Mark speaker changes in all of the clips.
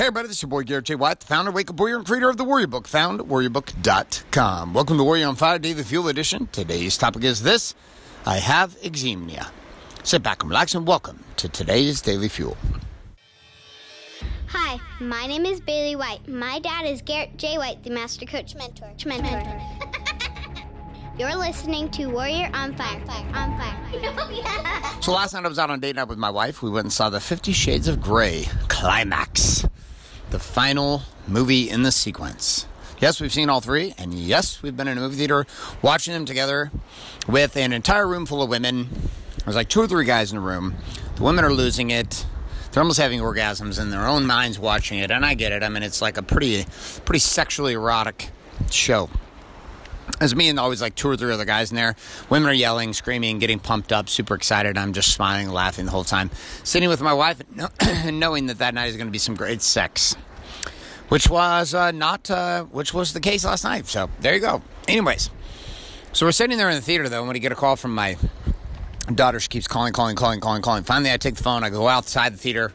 Speaker 1: Hey everybody, this is your boy Garrett J. White, the founder, Wake Up Warrior, and creator of the Warrior Book, found at warriorbook.com. Welcome to Warrior on Fire Daily Fuel Edition. Today's topic is this I have eczema. Sit back and relax and welcome to today's Daily Fuel.
Speaker 2: Hi, my name is Bailey White. My dad is Garrett J. White, the Master Coach Mentor. Mentor. You're listening to Warrior on Fire. fire on Fire.
Speaker 1: So last night I was out on date night with my wife. We went and saw the Fifty Shades of Grey climax, the final movie in the sequence. Yes, we've seen all three, and yes, we've been in a movie theater watching them together with an entire room full of women. There's like two or three guys in the room. The women are losing it. They're almost having orgasms in their own minds watching it, and I get it. I mean, it's like a pretty, pretty sexually erotic show. There's me and always like two or three other guys in there. Women are yelling, screaming, getting pumped up, super excited. I'm just smiling, laughing the whole time. Sitting with my wife, and knowing that that night is going to be some great sex, which was uh, not, uh, which was the case last night. So there you go. Anyways, so we're sitting there in the theater though, and when we get a call from my daughter, she keeps calling, calling, calling, calling, calling. Finally, I take the phone. I go outside the theater.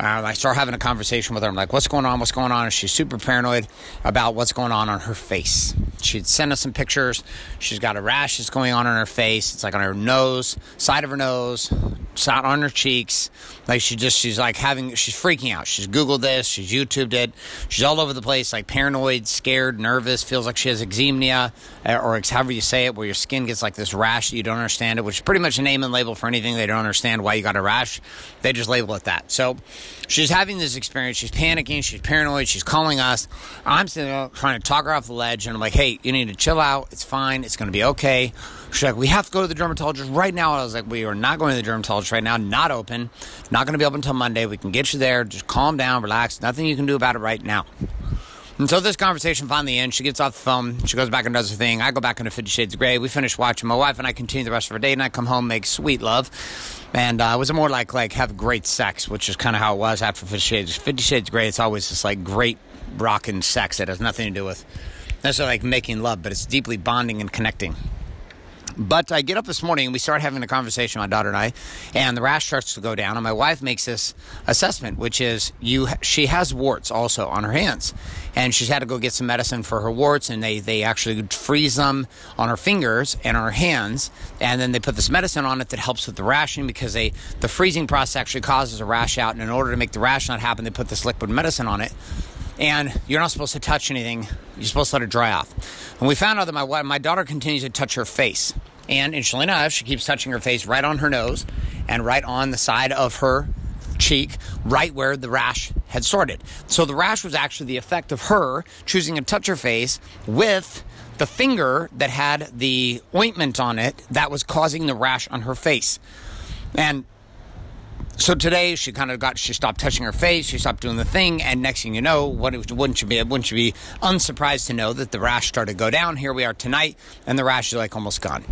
Speaker 1: Uh, I start having a conversation with her. I'm like, what's going on? What's going on? And she's super paranoid about what's going on on her face. She'd send us some pictures. She's got a rash that's going on on her face. It's like on her nose, side of her nose, side on her cheeks. Like she just, she's like having, she's freaking out. She's Googled this. She's YouTubed it. She's all over the place, like paranoid, scared, nervous, feels like she has eczema, eh, or however you say it, where your skin gets like this rash that you don't understand it, which is pretty much a name and label for anything. They don't understand why you got a rash. They just label it that. So, she's having this experience. She's panicking. She's paranoid. She's calling us. I'm sitting there trying to talk her off the ledge, and I'm like, "Hey, you need to chill out. It's fine. It's going to be okay." She's like, "We have to go to the dermatologist right now." I was like, "We are not going to the dermatologist right now. Not open. Not going to be open until Monday. We can get you there. Just calm down, relax. Nothing you can do about it right now." And so this conversation finally ends. She gets off the phone. She goes back and does her thing. I go back into Fifty Shades of Grey. We finish watching. My wife and I continue the rest of our day, and I come home, make sweet love. And uh, it was more like like have great sex, which is kind of how it was after Fifty Shades. Fifty Shades of Grey. It's always just like great rocking sex that has nothing to do with necessarily like making love, but it's deeply bonding and connecting. But I get up this morning and we start having a conversation, my daughter and I, and the rash starts to go down. And my wife makes this assessment, which is you. She has warts also on her hands, and she's had to go get some medicine for her warts. And they they actually freeze them on her fingers and on her hands, and then they put this medicine on it that helps with the rashing because they the freezing process actually causes a rash out. And in order to make the rash not happen, they put this liquid medicine on it and you're not supposed to touch anything. You're supposed to let it dry off. And we found out that my wife, my daughter continues to touch her face, and interestingly enough, she keeps touching her face right on her nose and right on the side of her cheek, right where the rash had started. So the rash was actually the effect of her choosing to touch her face with the finger that had the ointment on it that was causing the rash on her face. And so today she kind of got she stopped touching her face, she stopped doing the thing, and next thing you know, what wouldn't you be wouldn't you be unsurprised to know that the rash started to go down? Here we are tonight, and the rash is like almost gone.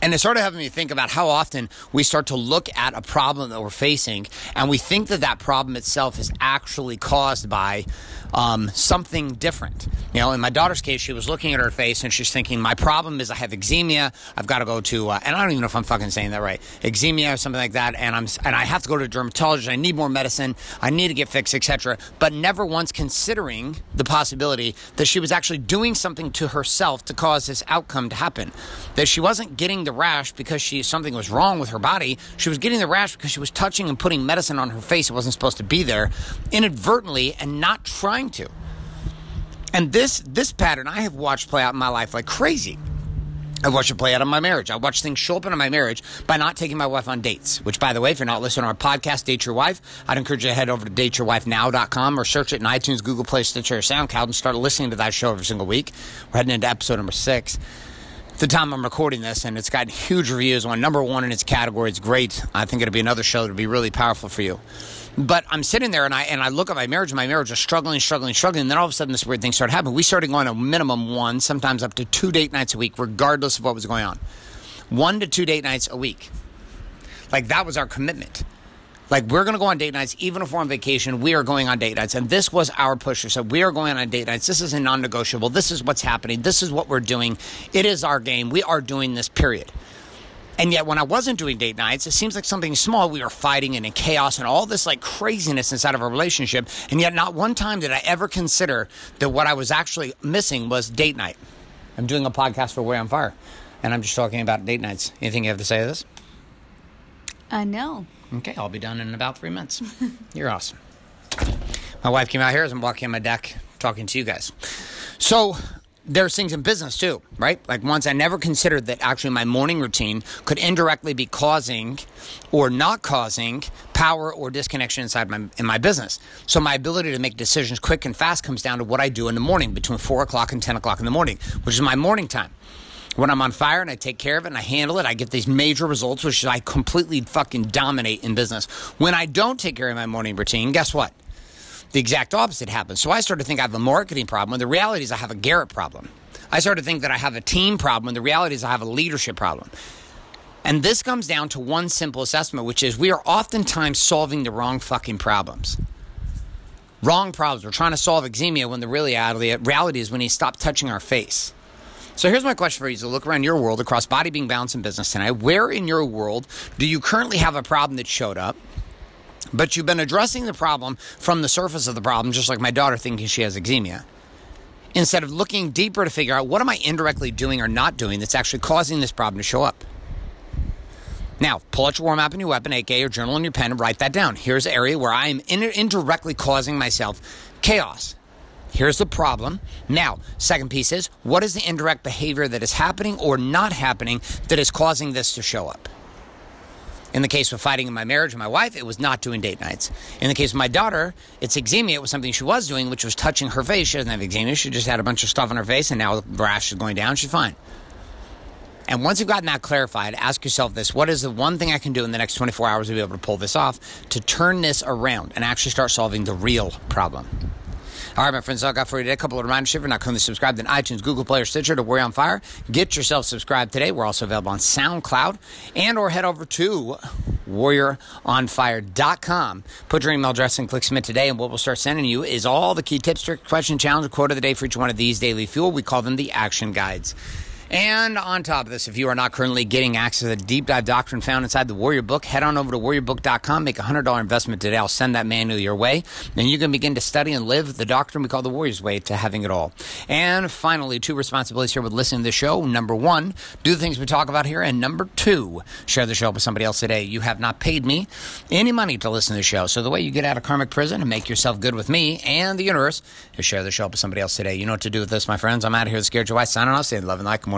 Speaker 1: And it started having me think about how often we start to look at a problem that we're facing and we think that that problem itself is actually caused by um, something different. You know, in my daughter's case, she was looking at her face and she's thinking, my problem is I have eczema. I've got to go to, uh, and I don't even know if I'm fucking saying that right, eczema or something like that. And I'm, and I have to go to a dermatologist. I need more medicine. I need to get fixed, etc. But never once considering the possibility that she was actually doing something to herself to cause this outcome to happen. That she wasn't getting the rash because she something was wrong with her body. She was getting the rash because she was touching and putting medicine on her face. It wasn't supposed to be there inadvertently and not trying to. And this this pattern I have watched play out in my life like crazy. I watched it play out in my marriage. I watched things show up in my marriage by not taking my wife on dates. Which, by the way, if you're not listening to our podcast, Date Your Wife, I'd encourage you to head over to dateyourwifenow.com or search it in iTunes, Google Play, Stitcher, SoundCloud and start listening to that show every single week. We're heading into episode number six the time I'm recording this, and it's got huge reviews. on number one in its category. It's great. I think it'll be another show that'll be really powerful for you. But I'm sitting there and I and I look at my marriage. My marriage is struggling, struggling, struggling. And then all of a sudden, this weird thing started happening. We started going a minimum one, sometimes up to two date nights a week, regardless of what was going on. One to two date nights a week. Like that was our commitment. Like we're going to go on date nights, even if we're on vacation. We are going on date nights, and this was our pusher. So we are going on date nights. This is a non-negotiable. This is what's happening. This is what we're doing. It is our game. We are doing this. Period. And yet, when I wasn't doing date nights, it seems like something small. We were fighting and in chaos and all this like craziness inside of a relationship. And yet, not one time did I ever consider that what I was actually missing was date night. I'm doing a podcast for Warrior on Fire, and I'm just talking about date nights. Anything you have to say to this?
Speaker 3: Uh, no.
Speaker 1: Okay, I'll be done in about three minutes. You're awesome. My wife came out here as I'm walking on my deck talking to you guys. So there's things in business too, right? Like once I never considered that actually my morning routine could indirectly be causing or not causing power or disconnection inside my in my business. So my ability to make decisions quick and fast comes down to what I do in the morning between four o'clock and ten o'clock in the morning, which is my morning time. When I'm on fire and I take care of it and I handle it, I get these major results, which I completely fucking dominate in business. When I don't take care of my morning routine, guess what? the exact opposite happens. So I started to think I have a marketing problem when the reality is I have a Garrett problem. I started to think that I have a team problem when the reality is I have a leadership problem. And this comes down to one simple assessment, which is we are oftentimes solving the wrong fucking problems. Wrong problems. We're trying to solve eczema when the reality, reality is when you stop touching our face. So here's my question for you: to look around your world across body, being, balance, and business tonight. Where in your world do you currently have a problem that showed up? But you've been addressing the problem from the surface of the problem, just like my daughter thinking she has eczema. Instead of looking deeper to figure out what am I indirectly doing or not doing that's actually causing this problem to show up. Now, pull out your warm up and your weapon, aka your journal and your pen, and write that down. Here's an area where I am in- indirectly causing myself chaos. Here's the problem. Now, second piece is what is the indirect behavior that is happening or not happening that is causing this to show up? In the case of fighting in my marriage with my wife, it was not doing date nights. In the case of my daughter, it's eczema. It was something she was doing, which was touching her face. She doesn't have eczema. She just had a bunch of stuff on her face, and now the rash is going down. She's fine. And once you've gotten that clarified, ask yourself this what is the one thing I can do in the next 24 hours to be able to pull this off to turn this around and actually start solving the real problem? All right, my friends, all I got for you today. A couple of reminders if you're not currently subscribed in iTunes, Google Play, or Stitcher to Warrior on Fire. Get yourself subscribed today. We're also available on SoundCloud and or head over to warrioronfire.com. Put your email address and click submit today, and what we'll start sending you is all the key tips, trick, question, challenge, quote of the day for each one of these daily fuel. We call them the action guides. And on top of this, if you are not currently getting access to the deep dive doctrine found inside the Warrior Book, head on over to warriorbook.com, make a $100 investment today. I'll send that manual your way. Then you can begin to study and live the doctrine we call the Warrior's Way to having it all. And finally, two responsibilities here with listening to the show. Number one, do the things we talk about here. And number two, share the show with somebody else today. You have not paid me any money to listen to the show. So the way you get out of karmic prison and make yourself good with me and the universe is share the show with somebody else today. You know what to do with this, my friends. I'm out of here with Garrett J. White signing off. Saying love and light. Good